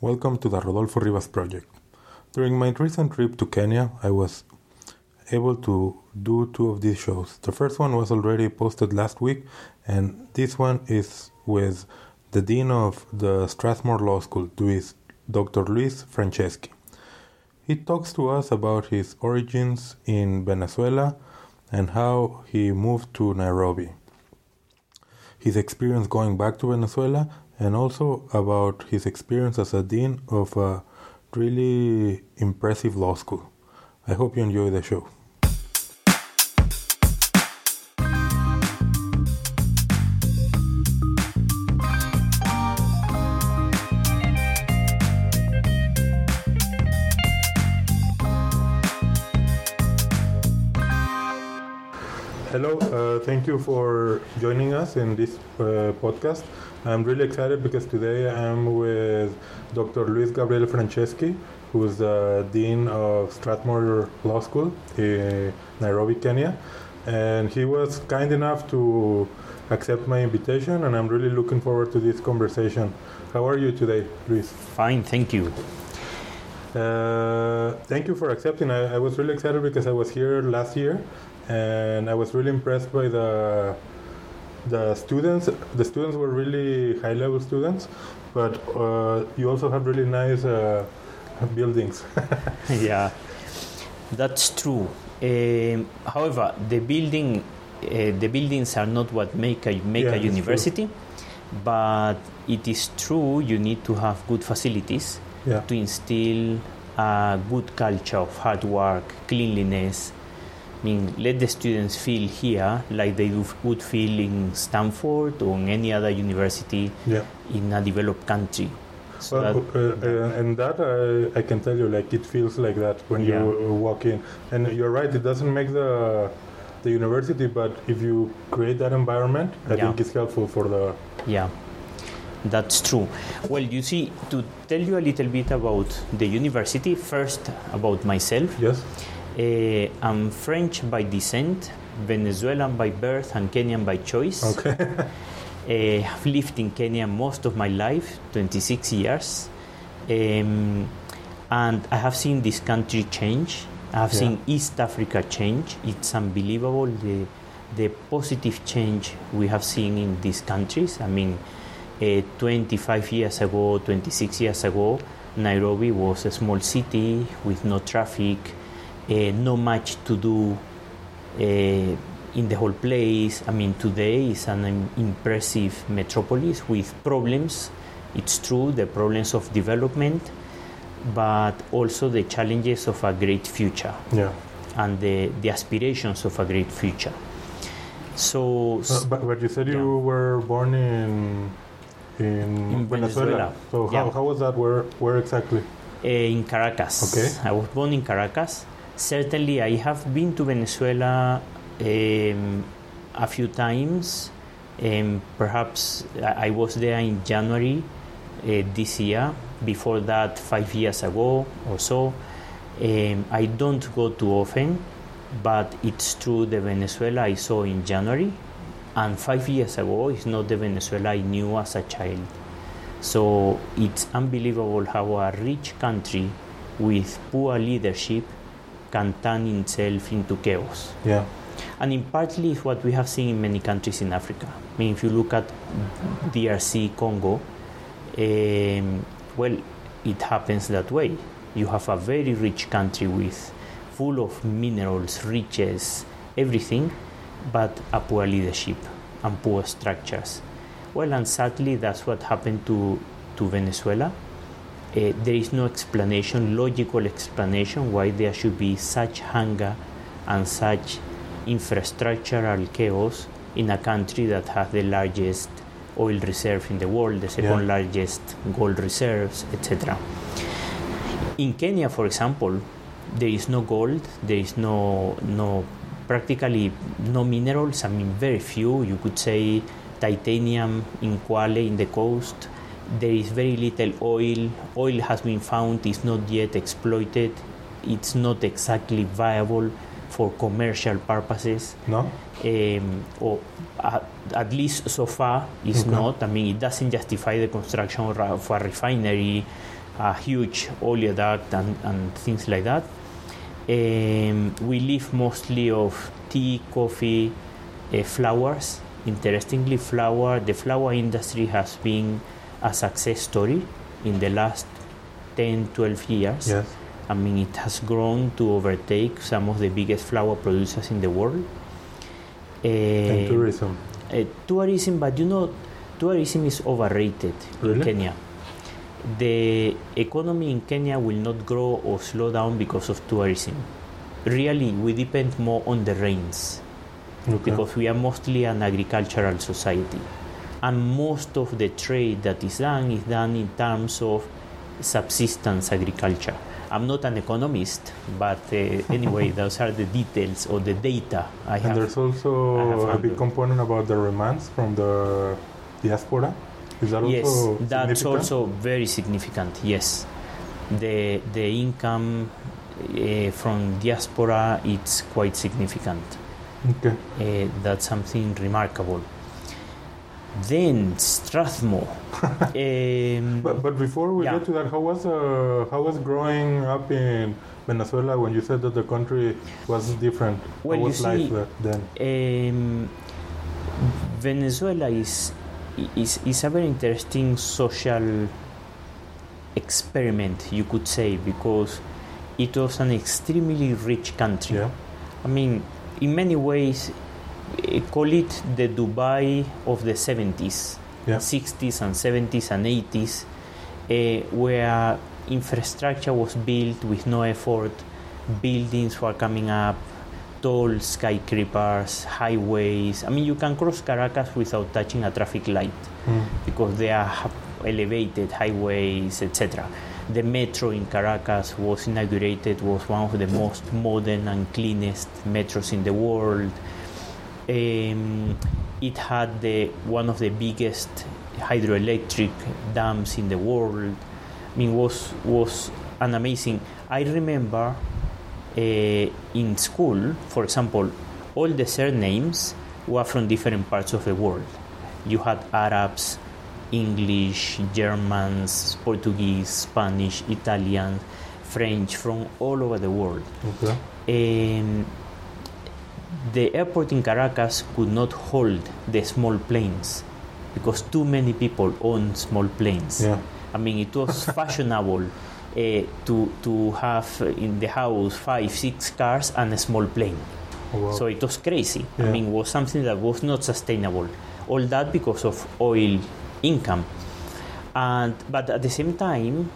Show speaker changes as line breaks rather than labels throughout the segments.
Welcome to the Rodolfo Rivas project. During my recent trip to Kenya, I was able to do two of these shows. The first one was already posted last week, and this one is with the Dean of the Strathmore Law School, Dr. Luis Franceschi. He talks to us about his origins in Venezuela and how he moved to Nairobi, his experience going back to Venezuela, and also about his experience as a dean of a really impressive law school. I hope you enjoy the show. Hello, uh, thank you for joining us in this uh, podcast. I'm really excited because today I'm with Dr. Luis Gabriel Franceschi, who's the Dean of Strathmore Law School in Nairobi, Kenya. And he was kind enough to accept my invitation, and I'm really looking forward to this conversation. How are you today, Luis?
Fine, thank you.
Uh, thank you for accepting. I, I was really excited because I was here last year and I was really impressed by the the students. The students were really high level students, but uh, you also have really nice uh, buildings.
yeah, that's true. Um, however, the building uh, the buildings are not what make a make
Yeah,
a university, but it is true you need to have good facilities
yeah,
to instill a good culture of hard work, cleanliness. I mean, let the students feel here like they do- would feel in Stanford or in any other university
yeah.
in a developed country. So
Well,
that-
uh, uh, and that I, I can tell you, like it feels like that when
Yeah.
you walk in. And you're right; it doesn't make the the university, but if you create that environment, I
Yeah.
think it's helpful for the.
Yeah, that's true. Well, you see, to tell you a little bit about the university, first about myself.
Yes.
Uh, I'm French by descent, Venezuelan by birth, and Kenyan by choice.
Okay.
Uh, I've lived in Kenya most of my life, 26 years. Um, and I have seen this country change. I have
Yeah.
seen East Africa change. It's unbelievable the, the positive change we have seen in these countries. I mean, uh, 25 years ago, 26 years ago, Nairobi was a small city with no traffic, no much to do uh, in the whole place. I mean, today is an impressive metropolis with problems. It's true, the problems of development, but also the challenges of a great future
Yeah.
and the, the aspirations of a great future. So,
Uh, but, but you said you
Yeah.
were born in in,
In Venezuela.
So how,
Yeah.
how was that? Where where exactly?
uh, in Caracas.
Okay.
I was born in Caracas. Certainly, I have been to Venezuela um, a few times. Perhaps I I was there in January uh, this year. Before that, five years ago or so. Um, I don't go too often, but it's true the Venezuela I saw in January, and five years ago is not the Venezuela I knew as a child. So it's unbelievable how a rich country with poor leadership can turn itself into chaos.
Yeah.
And in partly is what we have seen in many countries in Africa. I mean, if you look at DRC Congo, um, well, it happens that way. You have a very rich country with full of minerals, riches, everything, but a poor leadership and poor structures. Well, and sadly, that's what happened to, to Venezuela. Uh, there is no explanation, logical explanation, why there should be such hunger and such infrastructural chaos in a country that has the largest oil reserve in the world, the second
Yeah.
largest gold reserves, etc. In Kenya, for example, there is no gold, there is no no practically no minerals. I mean, very few. You could say titanium in Kwale in the coast. There is very little oil. Oil has been found, it's not yet exploited. It's not exactly viable for commercial purposes
No.
um, or at, at least so far is
Okay.
not. I mean, it doesn't justify the construction of a, of a refinery a huge oleoduct and, and things like that. Um, we live mostly of tea, coffee, uh, flowers. Interestingly, flower the flower industry has been a success story in the last 10, 12 years.
Yes.
I mean, it has grown to overtake some of the biggest flower producers in the world.
And
Uh,
tourism.
uh, tourism, but you know, tourism is overrated in Kenya. The economy in Kenya will not grow or slow down because of tourism. Really, we depend more on the rains
Okay.
because we are mostly an agricultural society. And most of the trade that is done is done in terms of subsistence agriculture. I'm not an economist, but uh, anyway, those are the details or the data I
and
have.
there's also a big component about the remands from the diaspora. Is that
yes,
also
that's also very significant. Yes, the the income uh, from diaspora it's quite significant.
Okay.
Uh, that's something remarkable. Then Strathmore. um,
But, but before we
Yeah.
get to that, how was uh, how was growing up in Venezuela when you said that the country was different?
Well,
how was life
see,
there then?
um, Venezuela is, is is a very interesting social experiment, you could say, because it was an extremely rich country.
Yeah.
I mean, in many ways, call it the Dubai of the 70s,
Yeah.
60s and 70s and 80s, uh, where infrastructure was built with no effort, buildings were coming up, tall skyscrapers, highways. I mean, you can cross Caracas without touching a traffic light
Mm.
because they are elevated highways, etc. The metro in Caracas was inaugurated, was one of the most modern and cleanest metros in the world. Um, it had the, one of the biggest hydroelectric dams in the world. I mean, was was an amazing. I remember uh, in school, for example, all the surnames were from different parts of the world. You had Arabs, English, Germans, Portuguese, Spanish, Italian, French from all over the world.
Okay.
Um, the airport in Caracas could not hold the small planes because too many people own small planes.
Yeah.
I mean, it was fashionable uh, to to have in the house five, six cars and a small plane.
Oh, wow.
So it was crazy.
Yeah.
I mean, it was something that was not sustainable. All that because of oil income, and but at the same time,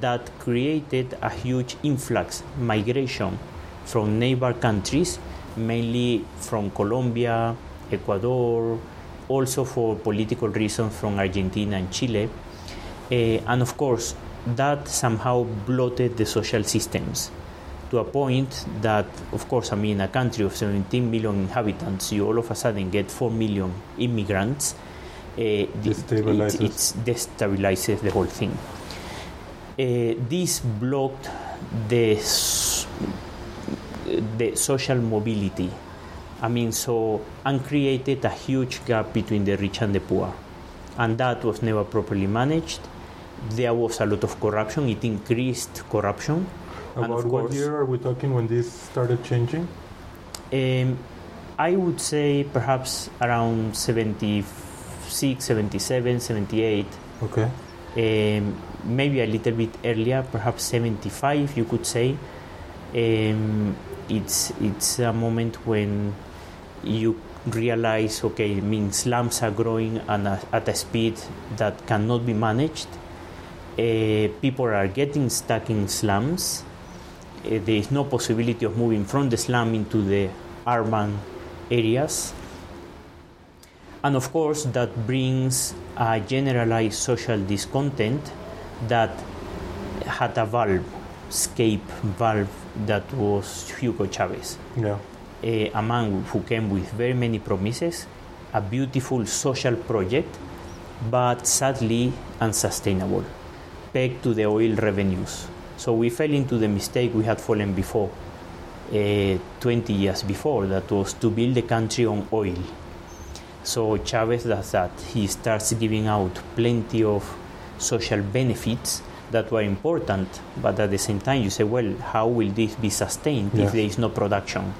that created a huge influx migration from neighbor countries, mainly from Colombia, Ecuador, also for political reasons from Argentina and Chile, Eh, and of course that somehow blotted the social systems to a point that, of course, I mean, a country of 17 million inhabitants, you all of a sudden get 4 million immigrants, uh, it,
Destabilizes.
it destabilizes the whole thing. Uh, this blocked the, the social mobility. I mean, so, and created a huge gap between the rich and the poor. And that was never properly managed. There was a lot of corruption, it increased corruption.
About what
course-
year are we talking when this started changing?
Um, I would say perhaps around 76, 77, 78,
Okay.
um, maybe a little bit earlier, perhaps 75, you could say. Um, it's, it's a moment when you realize, okay, I mean, slums are growing at a speed that cannot be managed. Uh, people are getting stuck in slums. Uh, there is no possibility of moving from the slum into the urban areas. And of course, that brings a generalized social discontent that had a valve, escape valve, that was Hugo Chavez
Yeah.
a, a man who came with very many promises, a beautiful social project, but sadly unsustainable, pegged to the oil revenues. So we fell into the mistake we had fallen before, uh, 20 years before, that was to build the country on oil. So Chavez does that. He starts giving out plenty of social benefits, that were important, but at the same time, you say, well, how will this be sustained
Yes.
if there is no production?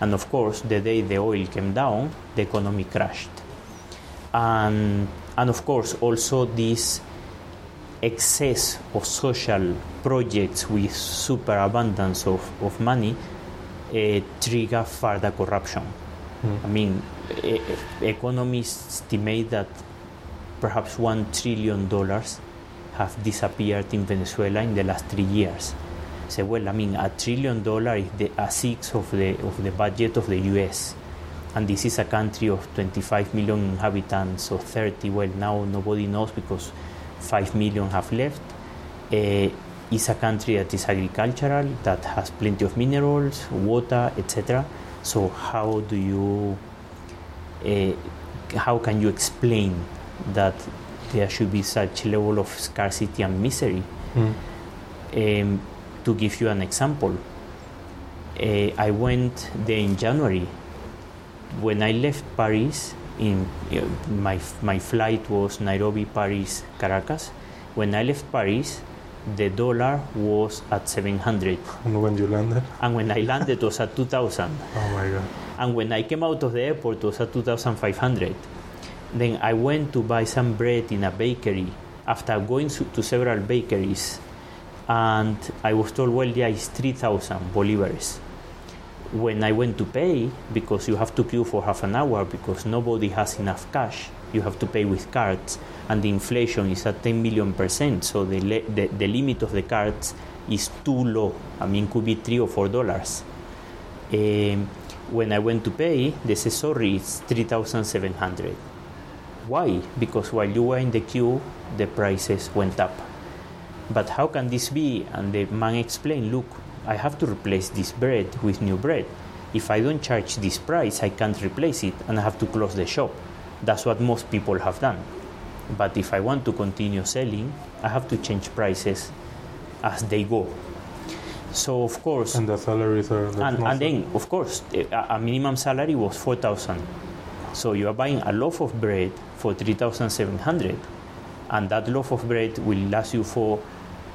And of course, the day the oil came down, the economy crashed. And, and of course, also this excess of social projects with super abundance of, of money uh, trigger further corruption. Hmm. I mean, e- e- economists estimate that perhaps one trillion dollars have disappeared in Venezuela in the last three years. Say, well, I mean, a trillion dollar is the, a sixth of the of the budget of the U.S. And this is a country of 25 million inhabitants or 30. Well, now nobody knows because 5 million have left. Uh, it's a country that is agricultural, that has plenty of minerals, water, etc. So how do you, uh, how can you explain that there should be such level of scarcity and misery? Um, to give you an example, uh, I went there in January. When I left Paris, in uh, my my flight was Nairobi, Paris, Caracas. When I left Paris, the dollar was at 700,
And when you landed?
and when I landed, it was at 2,000.
Oh my god.
And when I came out of the airport, it was at 2,500. Then I went to buy some bread in a bakery after going to several bakeries. And I was told, well, yeah, it's 3,000 bolivares. When I went to pay, because you have to queue for half an hour because nobody has enough cash, you have to pay with cards, and the inflation is at 10 million percent. So the, the, the limit of the cards is too low. I mean, could be three or four dollars. Um, when I went to pay, they said, sorry, it's 3,700. Why? Because while you were in the queue, the prices went up. But how can this be? And the man explained, look, I have to replace this bread with new bread. If I don't charge this price, I can't replace it and I have to close the shop. That's what most people have done. But if I want to continue selling, I have to change prices as they go. So, of course,
And the salaries are. that's
and, and then, of course, a, a minimum salary was 4,000. So you are buying a loaf of bread for 3,700, and that loaf of bread will last you for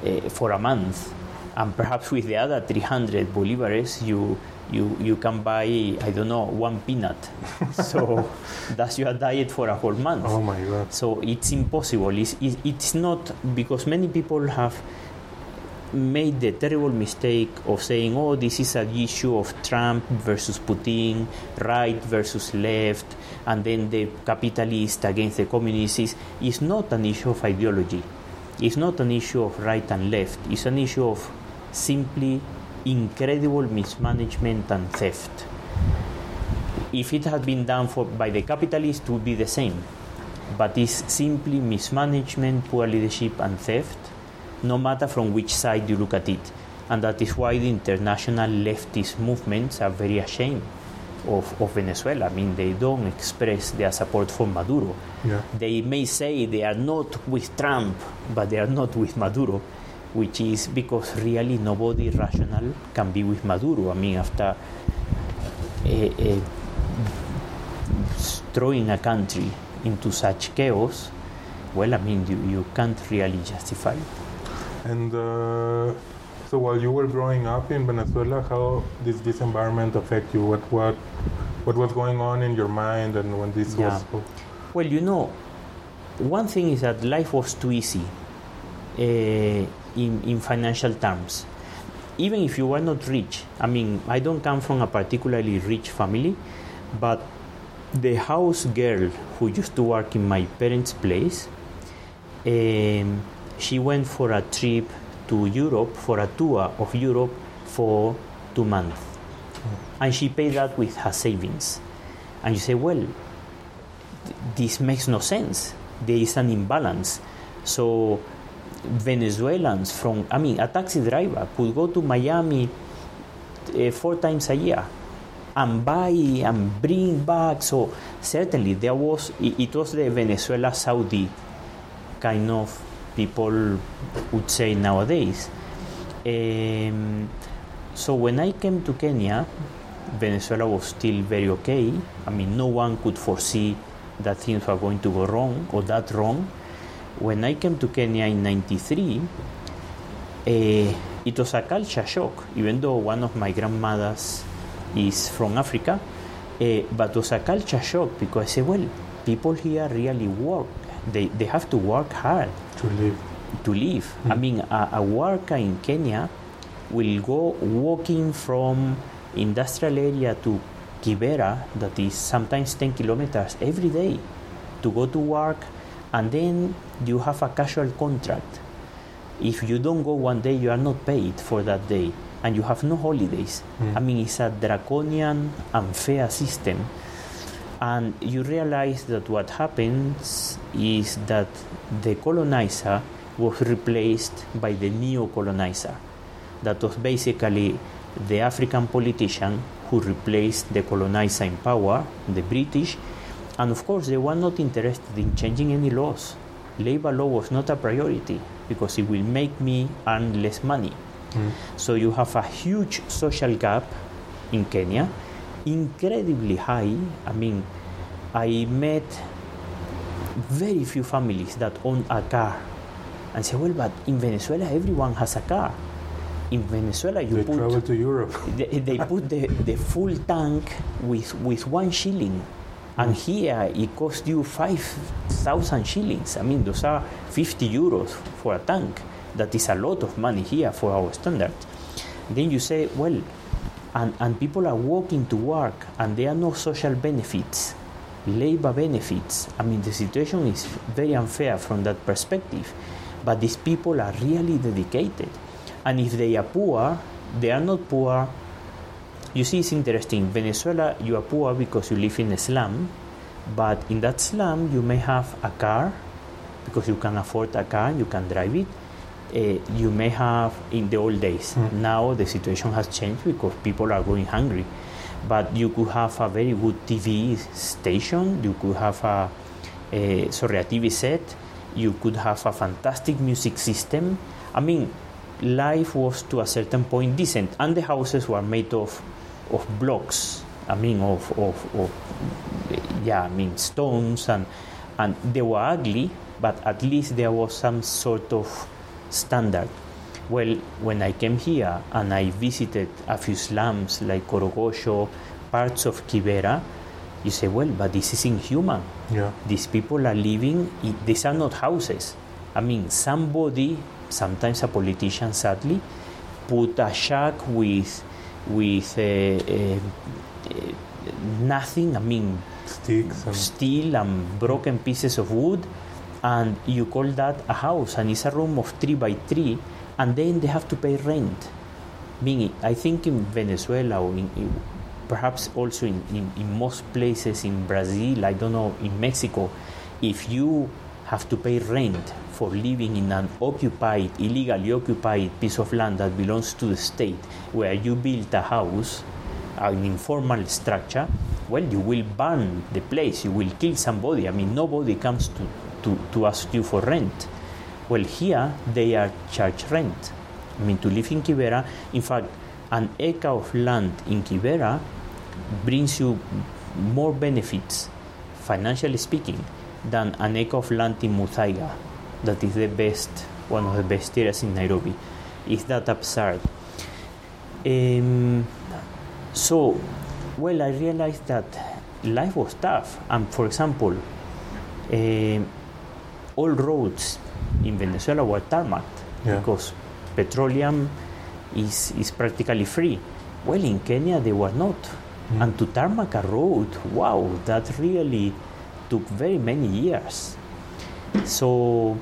uh, for a month, and perhaps with the other 300 bolivares, you you you can buy I don't know one peanut. so that's your diet for a whole month.
Oh my god.
So it's impossible. It's, it's not because many people have made the terrible mistake of saying, oh, this is an issue of Trump versus Putin, right versus left, and then the capitalist against the communists. It's not an issue of ideology. It's not an issue of right and left. It's an issue of simply incredible mismanagement and theft. If it had been done for, by the capitalists, it would be the same. But it's simply mismanagement, poor leadership, and theft, no matter from which side you look at it. And that is why the international leftist movements are very ashamed of, of Venezuela. I mean, they don't express their support for Maduro.
Yeah.
They may say they are not with Trump, but they are not with Maduro, which is because really nobody rational can be with Maduro. I mean, after eh, throwing a country into such chaos, well, I mean, you, you can't really justify it.
And uh, so while you were growing up in Venezuela, how did this environment affect you? What what what was going on in your mind and when this
Yeah.
was
Well, you know, one thing is that life was too easy uh, in, in financial terms. Even if you were not rich, I mean, I don't come from a particularly rich family, but the house girl who used to work in my parents' place, um, she went for a trip to Europe, for a tour of Europe for two months. And she paid that with her savings. And you say, well, this makes no sense. There is an imbalance. So Venezuelans from, I mean, a taxi driver could go to Miami uh, four times a year and buy and bring back. So certainly there was, it, it was the Venezuela Saudi kind of people would say nowadays. Um, so when I came to Kenya, Venezuela was still very okay. I mean, no one could foresee that things were going to go wrong or that wrong. When I came to Kenya in 93, uh, it was a culture shock, even though one of my grandmothers is from Africa, uh, but it was a culture shock because I said, well, people here really work. They, they have to work hard
To live.
to live. I mm-hmm. mean, a, a worker in Kenya will go walking from industrial area to Kibera, that is sometimes 10 kilometers every day, to go to work, and then you have a casual contract. If you don't go one day, you are not paid for that day, and you have no holidays. Mm. I mean, it's a draconian, unfair system and you realize that what happens is that the colonizer was replaced by the neo colonizer. That was basically the African politician who replaced the colonizer in power, the British, and of course they were not interested in changing any laws. Labor law was not a priority because it will make me earn less money. Hmm. So you have a huge social gap in Kenya, incredibly high. I mean, I met very few families that own a car and say, well, but in Venezuela everyone has a car. In Venezuela you
They
put
travel to Europe.
they, they put the, the full tank with, with one shilling. And mm. here it costs you 5,000 shillings. I mean, those are 50 euros for a tank. That is a lot of money here for our standard. Then you say, well, and, and people are walking to work and there are no social benefits, labor benefits. I mean, the situation is very unfair from that perspective. But these people are really dedicated. And if they are poor, they are not poor you see, it's interesting. Venezuela, you are poor because you live in a slum, but in that slum, you may have a car because you can afford a car, you can drive it. Uh, you may have in the old days. Now the situation has changed because people are going hungry. But you could have a very good TV station. You could have a, a sorry a TV set. You could have a fantastic music system. I mean, life was to a certain point decent, and the houses were made of of blocks. I mean, of, of, of yeah, I mean stones, and and they were ugly, but at least there was some sort of standard. Well, when I came here and I visited a few slums like Korogocho, parts of Kibera, you say, well, but this is inhuman.
Yeah.
These people are living, these are not houses. I mean, somebody, sometimes a politician, sadly, put a shack with, with uh, uh, uh, nothing, I mean,
Sticks and
steel and broken pieces of wood, and you call that a house, and it's a room of three by three, and then they have to pay rent. Meaning, I think in Venezuela or in, in- perhaps also in, in, most places in Brazil, I don't know, in Mexico, if you have to pay rent for living in an occupied, illegally occupied piece of land that belongs to the state, where you built a house, an informal structure, well, you will burn the place, you will kill somebody. I mean, nobody comes to, to, to ask you for rent. Well, here they are charged rent. I mean, to live in Kibera, in fact, an acre of land in Kibera brings you more benefits, financially speaking, than an acre of land in Muthaiga, that is the best, one of the best areas in Nairobi. Is that absurd? Um, so, well, I realized that life was tough. And for example, um all roads in Venezuela were tarmacked
Yeah.
because petroleum is, is practically free. Well, in Kenya, they were not. Mm. And to tarmac a road, wow, that really took very many years. So,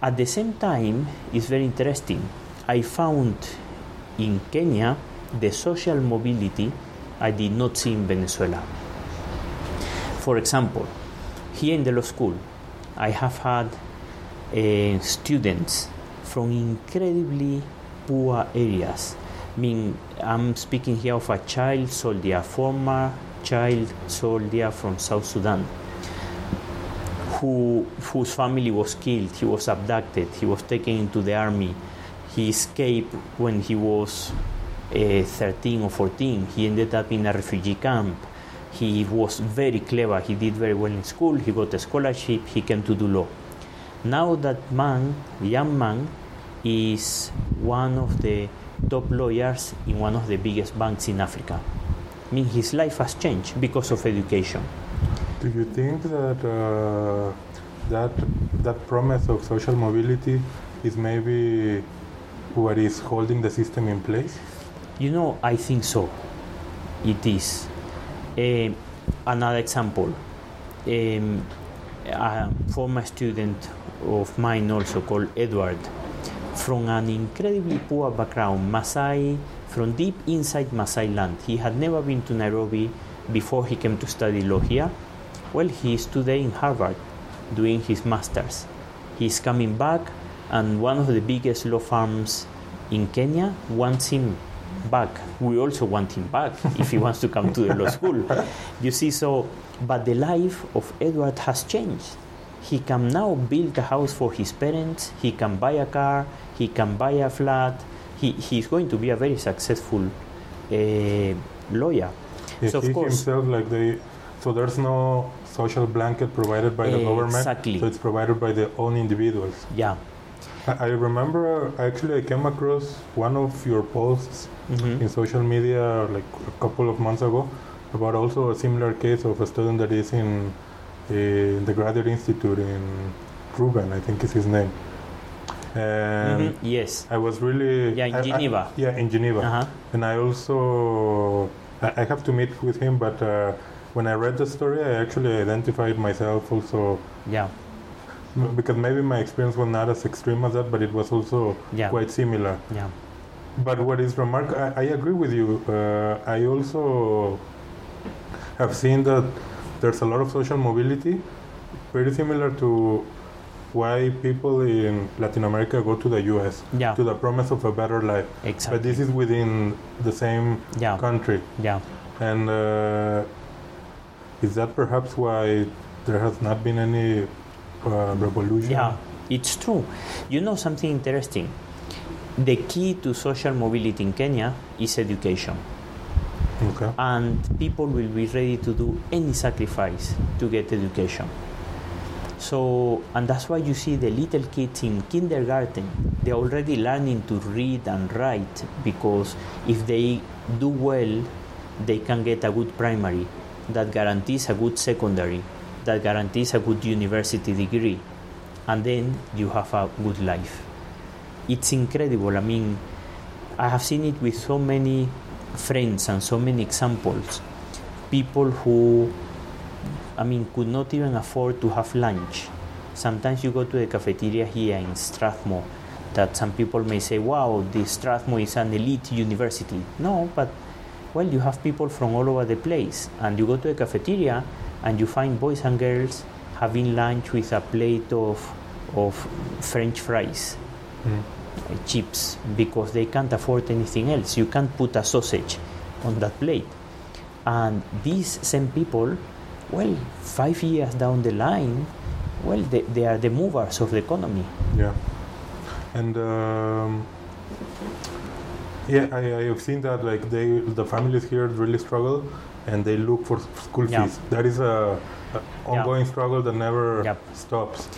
at the same time, it's very interesting. I found in Kenya the social mobility I did not see in Venezuela. For example, here in the law school, I have had uh, students from incredibly poor areas. I mean, I'm speaking here of a child soldier, former child soldier from South Sudan, who, whose family was killed, he was abducted, he was taken into the army, he escaped when he was uh, 13 or 14, he ended up in a refugee camp. He was very clever, he did very well in school, he got a scholarship, he came to do law. Now that man, young man, is one of the top lawyers in one of the biggest banks in Africa. I mean, his life has changed because of education.
Do you think that uh, that that promise of social mobility is maybe what is holding the system in place?
You know, I think so. It is. Uh, another example. Um, a former student of mine also called Edward from an incredibly poor background, Masai from deep inside Maasai land. He had never been to Nairobi before he came to study law here. Well, he is today in Harvard doing his master's. He's coming back, and one of the biggest law firms in Kenya wants him back. We also want him back if he wants to come to the law school. You see, so, but the life of Edward has changed. He can now build a house for his parents, he can buy a car, he can buy a flat. He, he's going to be a very successful uh, lawyer. So,
he
of course,
himself, like they, so there's no social blanket provided by the government.
Exactly.
So it's provided by the own individuals.
yeah.
I I remember uh, actually I came across one of your posts
Mhm.
in social media like a couple of months ago about also a similar case of a student that is in, in the graduate institute in Ruben, I think is his name. And
Mhm. Yes.
I was really
Yeah, in
I- I-
Geneva.
yeah, in Geneva.
Uh-huh.
And I also I I have to meet with him, but uh, when I read the story, I actually identified myself also
Yeah.
Because maybe my experience was not as extreme as that, but it was also
Yeah.
quite similar.
Yeah.
But what is remarkable, I, I agree with you. Uh, I also have seen that there's a lot of social mobility, very similar to why people in Latin America go to the US
Yeah.
to the promise of a better life.
Exactly.
But this is within the same
Yeah.
country.
Yeah.
And uh, is that perhaps why there has not been any uh, revolution?
Yeah, it's true. You know something interesting? The key to social mobility in Kenya is education.
Okay.
And people will be ready to do any sacrifice to get education. So, and that's why you see the little kids in kindergarten, they're already learning to read and write because if they do well, they can get a good primary that guarantees a good secondary, that guarantees a good university degree, and then you have a good life. It's incredible. I mean, I have seen it with so many friends and so many examples. People who, I mean, could not even afford to have lunch. Sometimes you go to the cafeteria here in Strathmore that some people may say, wow, the Strathmore is an elite university. No, but well, you have people from all over the place, and you go to the cafeteria and you find boys and girls having lunch with a plate of, of French fries
Mm.
uh, chips because they can't afford anything else. You can't put a sausage on that plate. And these same people, well, five years down the line, well, they, they are the movers of the economy.
Yeah. And um, yeah, I, I have seen that like they the families here really struggle and they look for school
Yeah.
fees. That is a, a ongoing struggle that never
Yep.
stops.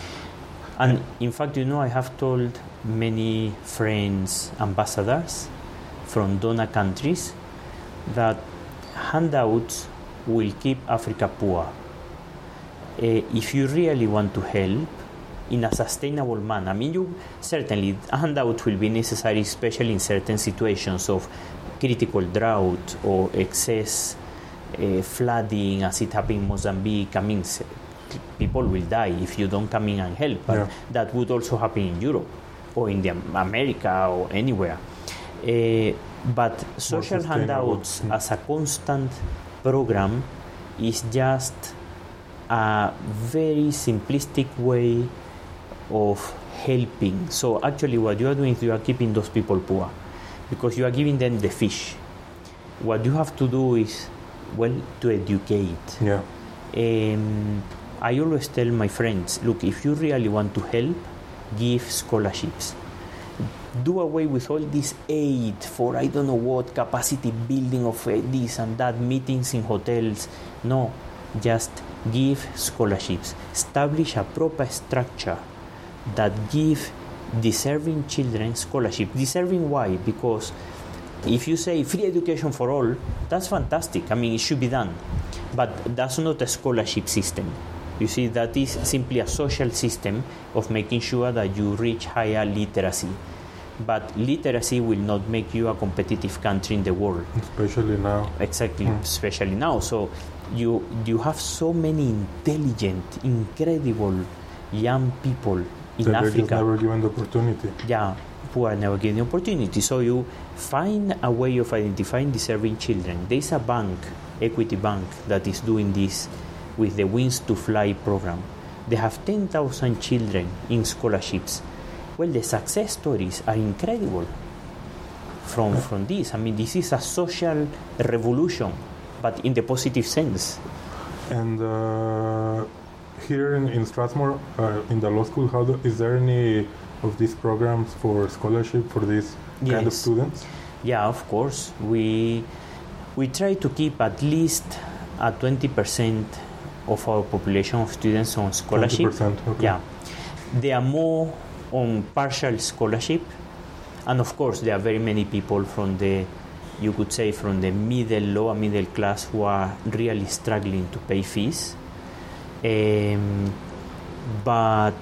And in fact, you know, I have told many friends, ambassadors from donor countries, that handouts will keep Africa poor. Eh, if you really want to help in a sustainable manner, I mean, you certainly handouts will be necessary, especially in certain situations of critical drought or excess uh, flooding, as it happened in Mozambique. I mean, people will die if you don't come in and help. But
Yeah.
that would also happen in Europe or in the America or anywhere. Uh, but social handouts
Mm.
as a constant program is just a very simplistic way of helping. So actually, what you are doing is you are keeping those people poor because you are giving them the fish. What you have to do is, well, to educate.
Yeah.
Um, I always tell my friends, look, if you really want to help, give scholarships. Do away with all this aid for I don't know what capacity building of uh, this and that, meetings in hotels. No, just give scholarships. Establish a proper structure that give deserving children scholarship. Deserving why? Because if you say free education for all, that's fantastic. I mean, it should be done. But that's not a scholarship system. You see, that is simply a social system of making sure that you reach higher literacy. But literacy will not make you a competitive country in the world.
Especially now.
Exactly, hmm. especially now. So you you have so many intelligent, incredible young people in
that they're just never given the opportunity.
Yeah, who are never given the opportunity. So you find a way of identifying deserving children. There's a bank, Equity Bank, that is doing this with the Wings to Fly program. They have 10,000 children in scholarships. Well, the success stories are incredible from, from this. I mean, this is a social revolution, but in the positive sense.
And uh, here in, in Strathmore, uh, in the law school, how do, is there any of these programs for scholarship for these kind of students?
Yeah, of course. We we try to keep at least a twenty percent of our population of students on scholarship.
20%, okay.
Yeah, they are more on partial scholarship, and of course there are very many people from the you could say from the middle lower middle class who are really struggling to pay fees. Um, but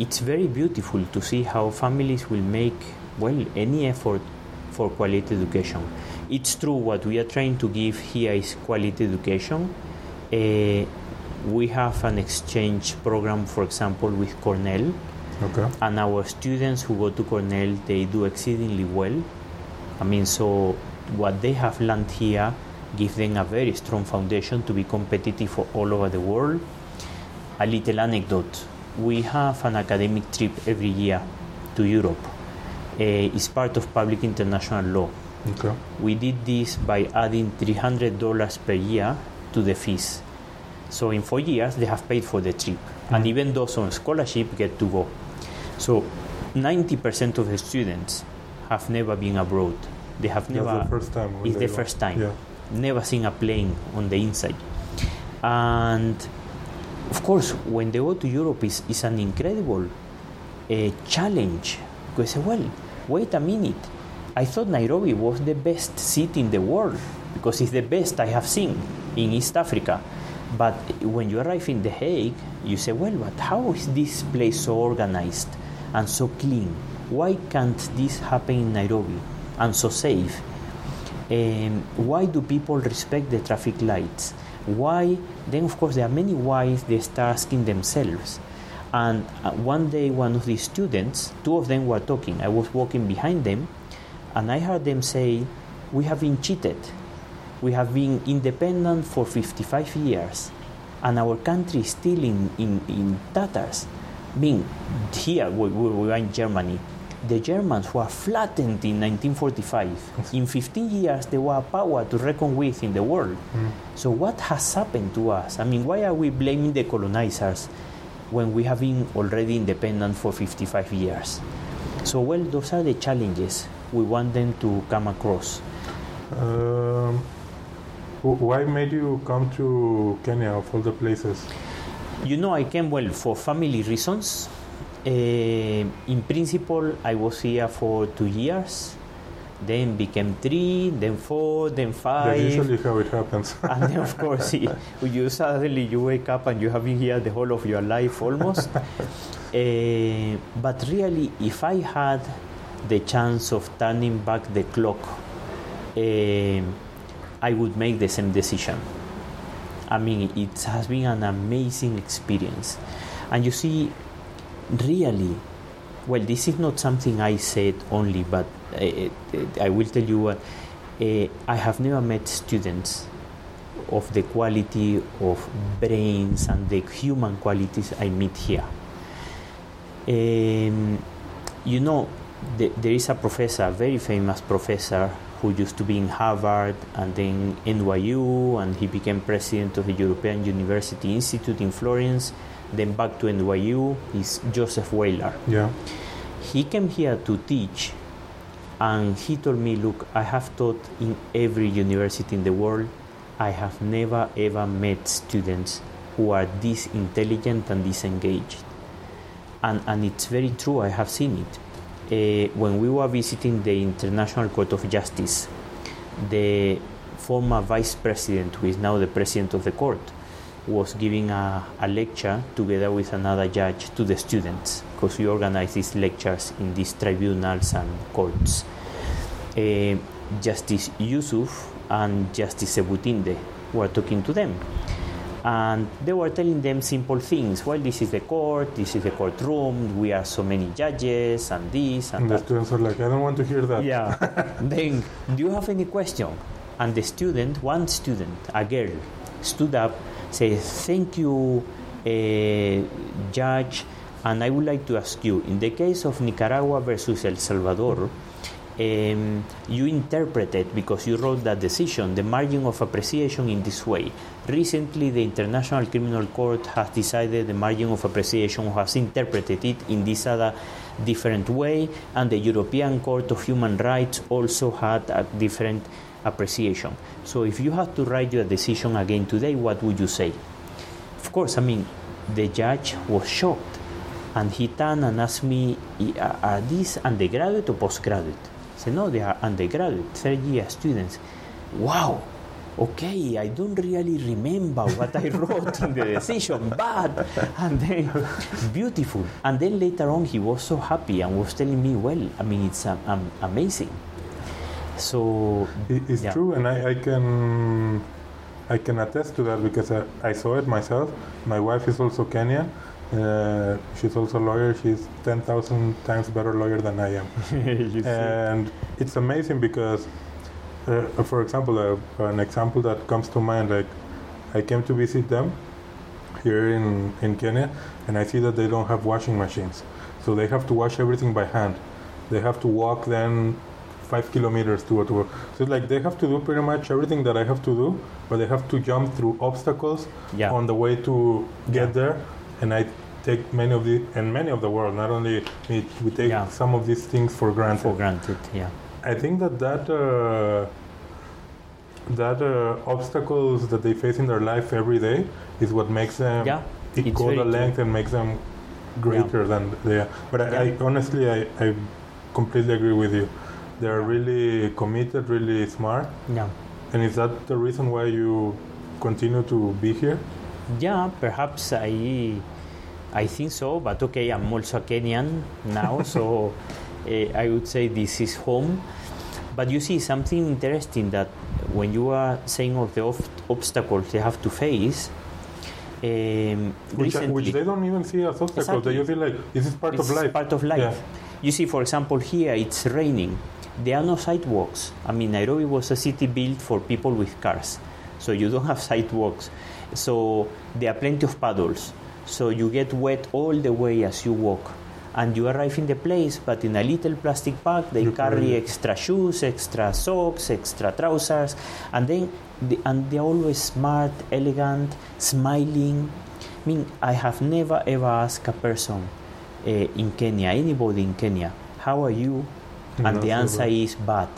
it's very beautiful to see how families will make well any effort for quality education. It's true what we are trying to give here is quality education. Uh, we have an exchange program, for example, with Cornell,
Okay.
and our students who go to Cornell they do exceedingly well. I mean, so what they have learned here gives them a very strong foundation to be competitive for all over the world. A little anecdote: we have an academic trip every year to Europe. Uh, it's part of public international law.
Okay.
We did this by adding $300 per year to the fees. So in four years, they have paid for the trip. And even those on scholarship get to go. So 90% of the students have never been abroad. They have
That's
never.
the first time.
it's the
go.
first time.
Yeah.
Never seen a plane on the inside. And of course, when they go to Europe, it's, it's an incredible uh, challenge. Because, well, wait a minute. I thought Nairobi was the best city in the world because it's the best I have seen in East Africa. But when you arrive in The Hague, you say, well, but how is this place so organized and so clean? Why can't this happen in Nairobi and so safe? Um, why do people respect the traffic lights? Why? Then, of course, there are many whys they start asking themselves. And uh, one day, one of the students, two of them were talking. I was walking behind them, and I heard them say, We have been cheated. We have been independent for 55 years, and our country is still in, in, in tatters. Being here, we, we, we were in Germany. The Germans were flattened in 1945. In 15 years, they were a power to reckon with in the world. So, what has happened to us? I mean, why are we blaming the colonizers when we have been already independent for 55 years? So, well, those are the challenges we want them to come across.
Um, why made you come to Kenya of all the places?
You know, I came well for family reasons. Uh, in principle, I was here for two years, then became three, then four, then
That's
five.
usually how it happens.
and then of course you, suddenly you wake up and you have been here the whole of your life almost Eh, but really if i had the chance of turning back the clock eh, i would make the same decision i mean it has been an amazing experience and you see really well this is not something i said only but uh, i will tell you what uh, i have never met students of the quality of brains and the human qualities i meet here. Um, you know the, there is a professor a very famous professor who used to be in harvard and then nyu and he became president of the european university institute in florence then back to nyu is joseph Weiler.
yeah.
he came here to teach and he told me look i have taught in every university in the world i have never ever met students who are this intelligent and this engaged and, and it's very true, I have seen it. Uh, when we were visiting the International Court of Justice, the former vice president, who is now the president of the court, was giving a, a lecture together with another judge to the students because we organize these lectures in these tribunals and courts. Uh, Justice Yusuf and Justice Sebutinde were talking to them. And they were telling them simple things. Well, this is the court, this is the courtroom, we are so many judges, and this and,
And the
that.
students are like, I don't want to hear that.
Yeah. then, do you have any question? And the student, one student, a girl, stood up, said, "Thank you, uh, judge." And I would like to ask you, in the case of Nicaragua versus El Salvador, um, you interpreted because you wrote that decision the margin of appreciation in this way. Recently, the International Criminal Court has decided the margin of appreciation has interpreted it in this other different way, and the European Court of Human Rights also had a different appreciation. So, if you had to write your decision again today, what would you say? Of course, I mean, the judge was shocked, and he turned and asked me, "Are these undergraduate or postgraduate?" I said, "No, they are undergraduate, third year students." Wow. Okay, I don't really remember what I wrote in the decision, but and then beautiful. And then later on, he was so happy and was telling me, "Well, I mean, it's um, um, amazing." So
It's
Yeah.
true, and I, I can I can attest to that because I, I saw it myself. My wife is also Kenyan. Uh, she's also a lawyer. She's ten thousand times better lawyer than I am,
see.
and it's amazing because, uh, for example, uh, an example that comes to mind, like I came to visit them here in in Kenya, and I see that they don't have washing machines, so they have to wash everything by hand. They have to walk then five kilometers to go to work. So it's like they have to do pretty much everything that I have to do, but they have to jump through obstacles
Yeah.
on the way to get
Yeah.
there. And I take many of the and many of the world, not only me, we take
Yeah.
some of these things for granted.
for granted, yeah.
I think that that uh, that uh, obstacles that they face in their life every day is what makes them
Yeah,
it go the
very true.
length and makes them greater than they are. But I, I honestly I, I completely agree with you. They're really committed, really smart.
Yeah.
And is that the reason why you continue to be here?
Yeah, perhaps I, I think so. But okay, I'm also a Kenyan now, so uh, I would say this is home. But you see something interesting that when you are saying of the ob- obstacles they have to face, um,
Which,
recently,
which they don't even see as obstacles.
Exactly.
They just feel like this is part
it's
of life.
part of life.
Yeah.
You see, for example, here it's raining. There are no sidewalks. I mean, Nairobi was a city built for people with cars, so you don't have sidewalks. So there are plenty of puddles. So you get wet all the way as you walk. And you arrive in the place, but in a little plastic bag, they carry extra shoes, extra socks, extra trousers, and then the, and they're always smart, elegant, smiling. I mean, I have never ever asked a person uh, in Kenya, anybody in Kenya, how are you? And
No,
the answer is bad.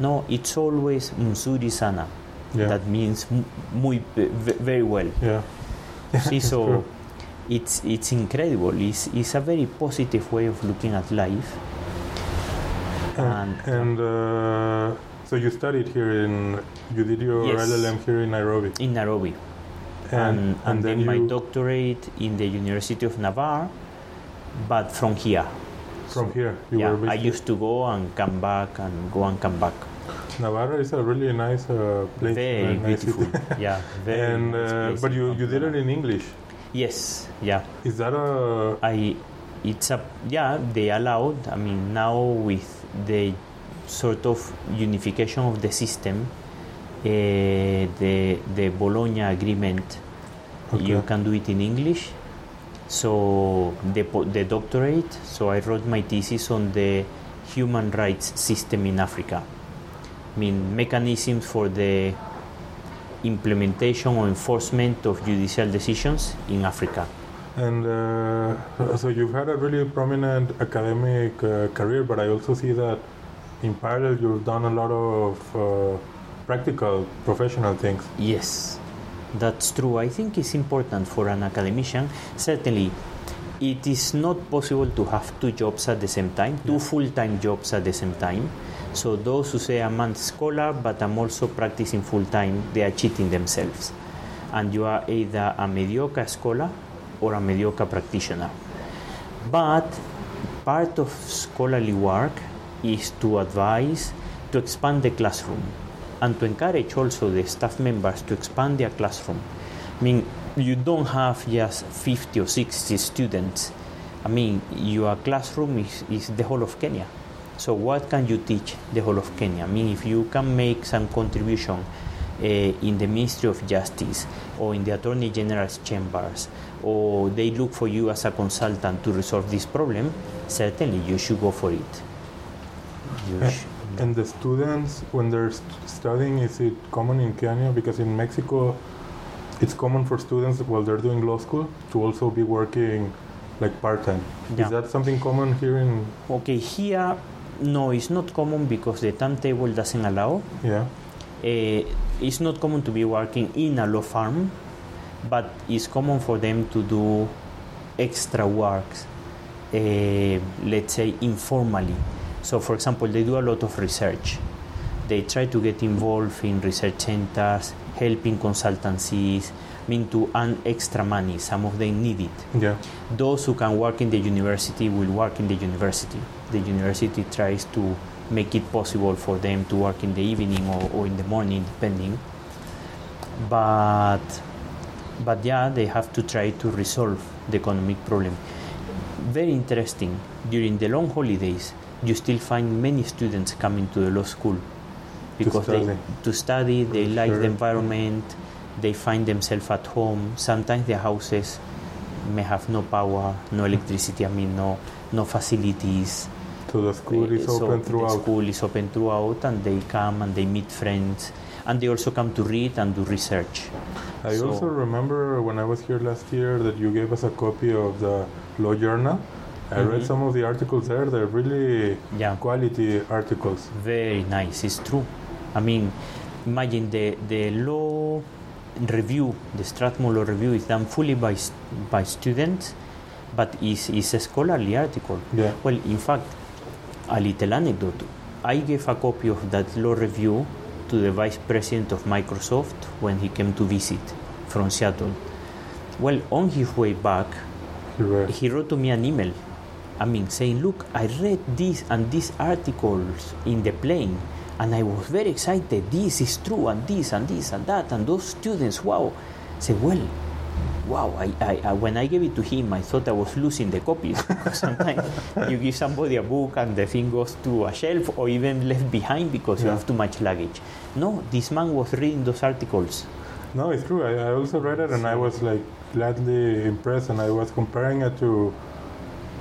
No, it's always mzuri sana.
Yeah.
That means muy very well.
yeah.
See, so
true.
it's it's incredible. It's, it's a very positive way of looking at life.
And,
And-
and uh, so you studied here in, you did your
Yes.
LLM here in Nairobi.
In Nairobi, and, and, then, my doctorate in the University of Navarre, but from here.
From here, you
yeah,
were
I used to go and come back and go and come back.
Navarra is a really nice uh, place.
Very
nice
beautiful. yeah, very.
and
nice
uh,
place
but you, you did it in English.
Yes, yeah.
Is that a
I it's a yeah they allowed I mean now with the sort of unification of the system uh, the the Bologna agreement you can do it in English so the the doctorate so I wrote my thesis on the human rights system in Africa. I mean mechanisms for the implementation or enforcement of judicial decisions in Africa.
And uh, so you've had a really prominent academic uh, career, but I also see that in parallel you've done a lot of uh, practical, professional things.
Yes, that's true. I think it's important for an academician. Certainly, it is not possible to have two jobs at the same time, two full-time jobs at the same time. So those who say I'm a scholar but I'm also practicing full-time, they are cheating themselves. And you are either a mediocre scholar or a mediocre practitioner. But part of scholarly work is to advise, to expand the classroom, and to encourage also the staff members to expand their classroom. I mean, you don't have just 50 or 60 students. I mean, your classroom is, is the whole of Kenya. So, what can you teach the whole of Kenya? I mean, if you can make some contribution uh, in the Ministry of Justice or in the Attorney General's chambers, or they look for you as a consultant to resolve this problem, certainly you should go for it.
And the students, when they're st- studying, is it common in Kenya? Because in Mexico, it's common for students while they're doing law school to also be working like part time. Yeah. Is that something common here in?
Okay, here, no, it's not common because the timetable doesn't allow.
Yeah.
Uh, it's not common to be working in a law firm, but it's common for them to do extra works, uh, let's say informally. So, for example, they do a lot of research. They try to get involved in research centers, helping consultancies, mean to earn extra money. Some of them need it.
Yeah.
Those who can work in the university will work in the university. The university tries to make it possible for them to work in the evening or, or in the morning, depending. But but yeah, they have to try to resolve the economic problem. Very interesting. During the long holidays, you still find many students coming to the law school because
to study.
they to study they like the environment they find themselves at home. Sometimes their houses may have no power no electricity i mean no no facilities.
So the school is eh,
so
open throughout.
the school is open throughout and they come and they meet friends and they also come to read and do research.
I so also remember when i was here last year that you gave us a copy of the law journal I mm-hmm. read some of the articles there. They're really
yeah.
quality articles.
Very nice. It's true. I mean, imagine the, the law review, the Strathmore Law Review is done fully by, by students, but is is a scholarly article.
Yeah.
Well, in fact, a little anecdote. I gave a copy of that law review to the vice president of Microsoft when he came to visit from Seattle. Well, on his way back,
he,
he wrote to me an email. I mean, saying, "Look, I read this and these articles in the plane." and I was very excited. This is true, and this, and this, and that, and those students, wow. say, well, wow, I, I, I, when I gave it to him, I thought I was losing the copies. Sometimes you give somebody a book and the thing goes to a shelf or even left behind because yeah. you have too much luggage. No, this man was reading those articles.
No, it's true. I, I also read it and I was like gladly impressed and I was comparing it to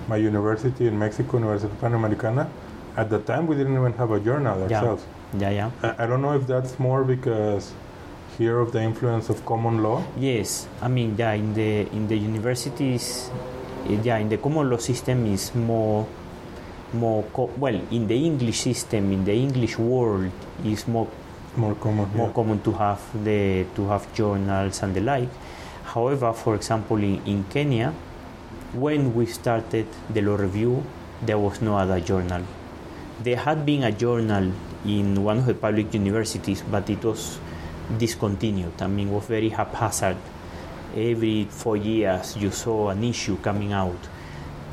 my university in Mexico, Universidad Panamericana at the time we didn't even have a journal ourselves.
Yeah, yeah.
yeah. I, I don't know if that's more because here of the influence of common law.
Yes, I mean, yeah, in the in the universities, eh, yeah, in the common law system is more more co- well in the English system in the English world is more
more common
more
yeah.
common to have the to have journals and the like. However, for example, in, in Kenya, when we started the law review, there was no other journal there had been a journal in one of the public universities, but it was discontinued. I mean, it was very haphazard. Every four years, you saw an issue coming out.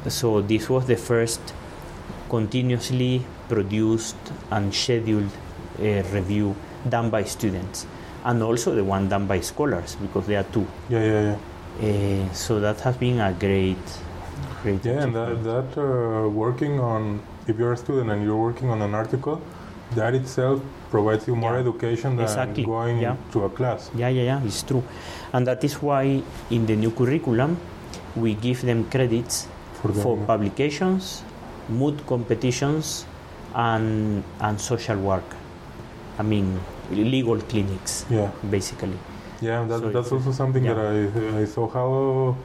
So, this was the first continuously produced and scheduled uh, review done by students, and also the one done by scholars because there are two.
Yeah, yeah,
yeah. Uh, so that has been a great, great.
Yeah, and that, that uh, working on if you're a student and you're working on an article, that itself provides you more
yeah.
education than
exactly.
going
yeah.
to a class.
Yeah, yeah, yeah, it's true. And that is why in the new curriculum we give them credits
for, them,
for
yeah.
publications, moot competitions, and, and social work. I mean, legal clinics,
yeah.
basically.
Yeah, that, so that's also something that I, I saw. How,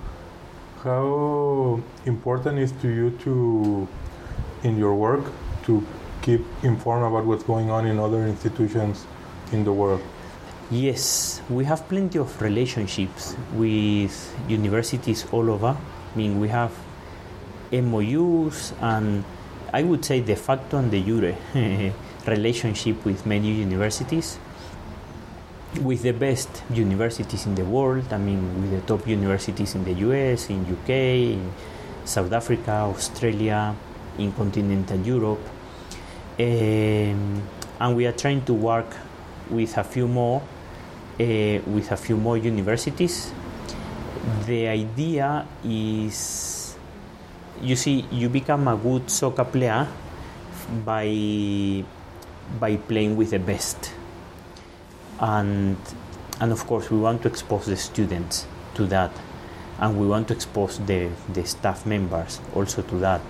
how important is to you to in your work to keep informed about what's going on in other institutions in the world?
Yes, we have plenty of relationships with universities all over. I mean, we have MOUs and I would say de facto and de jure relationship with many universities, with the best universities in the world. I mean, with the top universities in the US, in UK, in South Africa, Australia, in continental Europe. Um, and we are trying to work with a few more, uh, with a few more universities. The idea is, you see, you become a good soccer player by by playing with the best, and and of course we want to expose the students to that, and we want to expose the the staff members also to that.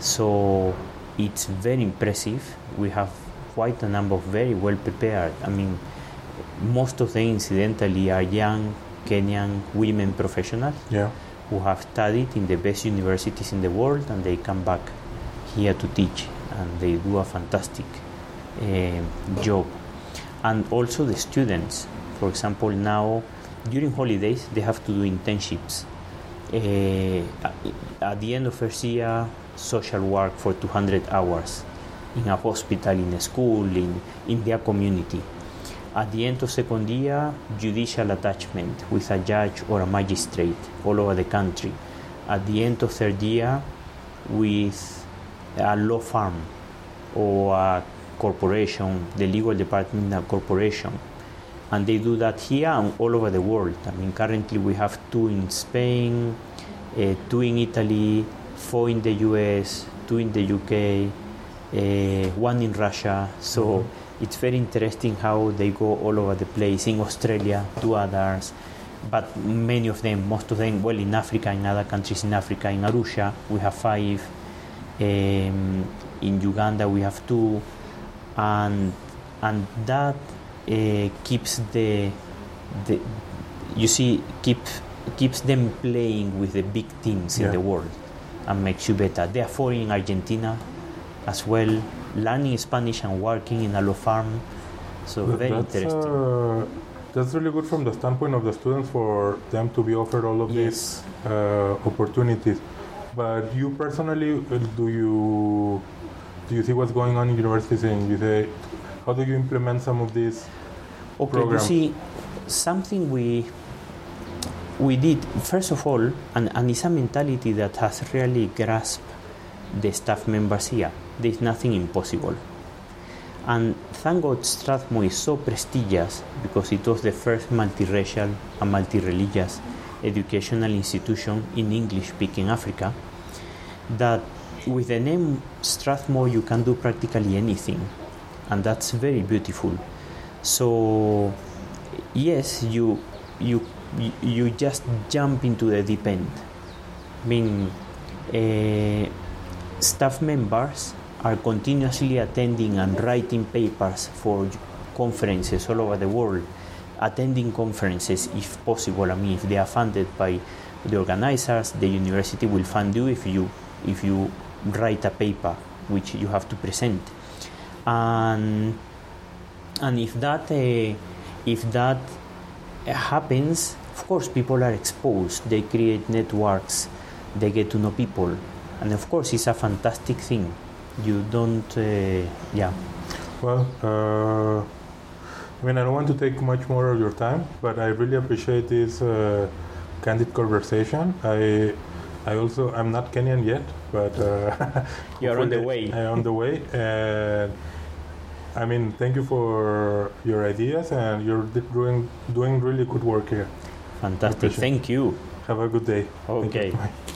So it's very impressive. We have quite a number of very well prepared. I mean, most of them incidentally are young Kenyan women professionals
Yeah.
who have studied in the best universities in the world and they come back here to teach and they do a fantastic uh, job. And also the students, for example, now during holidays they have to do internships. Uh, at the end of first year, social work for 200 hours in a hospital, in a school, in, in their community. At the end of second year, judicial attachment with a judge or a magistrate all over the country. At the end of third year, with a law firm or a corporation, the legal department in a corporation. And they do that here and all over the world. I mean, currently we have two in Spain, uh, two in Italy, four in the US, two in the UK, uh, one in Russia. So mm-hmm. it's very interesting how they go all over the place. In Australia, two others, but many of them, most of them, well, in Africa, in other countries in Africa, in Arusha, we have five. Um, in Uganda, we have two, and and that uh, keeps the the you see keep keeps them playing with the big teams
Yeah.
in the world and makes you better. Therefore, in Argentina as well, learning Spanish and working in a law firm, so very
that's,
interesting.
uh, that's really good from the standpoint of the students for them to be offered all of these uh, opportunities. But you personally, uh, do you do you see what's going on in universities and you say, how do you implement some of these?
Okay,
program.
you see, something we we did first of all, and, and it's a mentality that has really grasped the staff members here. There's nothing impossible. And thank God Strathmore is so prestigious because it was the first multiracial and multi-religious educational institution in English-speaking Africa that with the name Strathmore you can do practically anything and that's very beautiful. So yes you you you- just jump into the deep end. I mean uh, staff members are continuously attending and writing papers for conferences all over the world attending conferences if possible. I mean if they are funded by the organizers the university will fund you if you if you write a paper which you have to present. And and if that uh, if that happens of course people are exposed. They create networks. They get to know people. And of course it's a fantastic thing. You don't uh, yeah.
Well, uh, I mean, I don't want to take much more of your time, but I really appreciate this uh, candid conversation. I, I also, I'm not Kenyan yet, but uh,
You're on the way.
I'm on the way, and I mean, thank you for your ideas, and you're doing doing really good work here.
fantastic thank you
Have a good day.
Okay
Bye.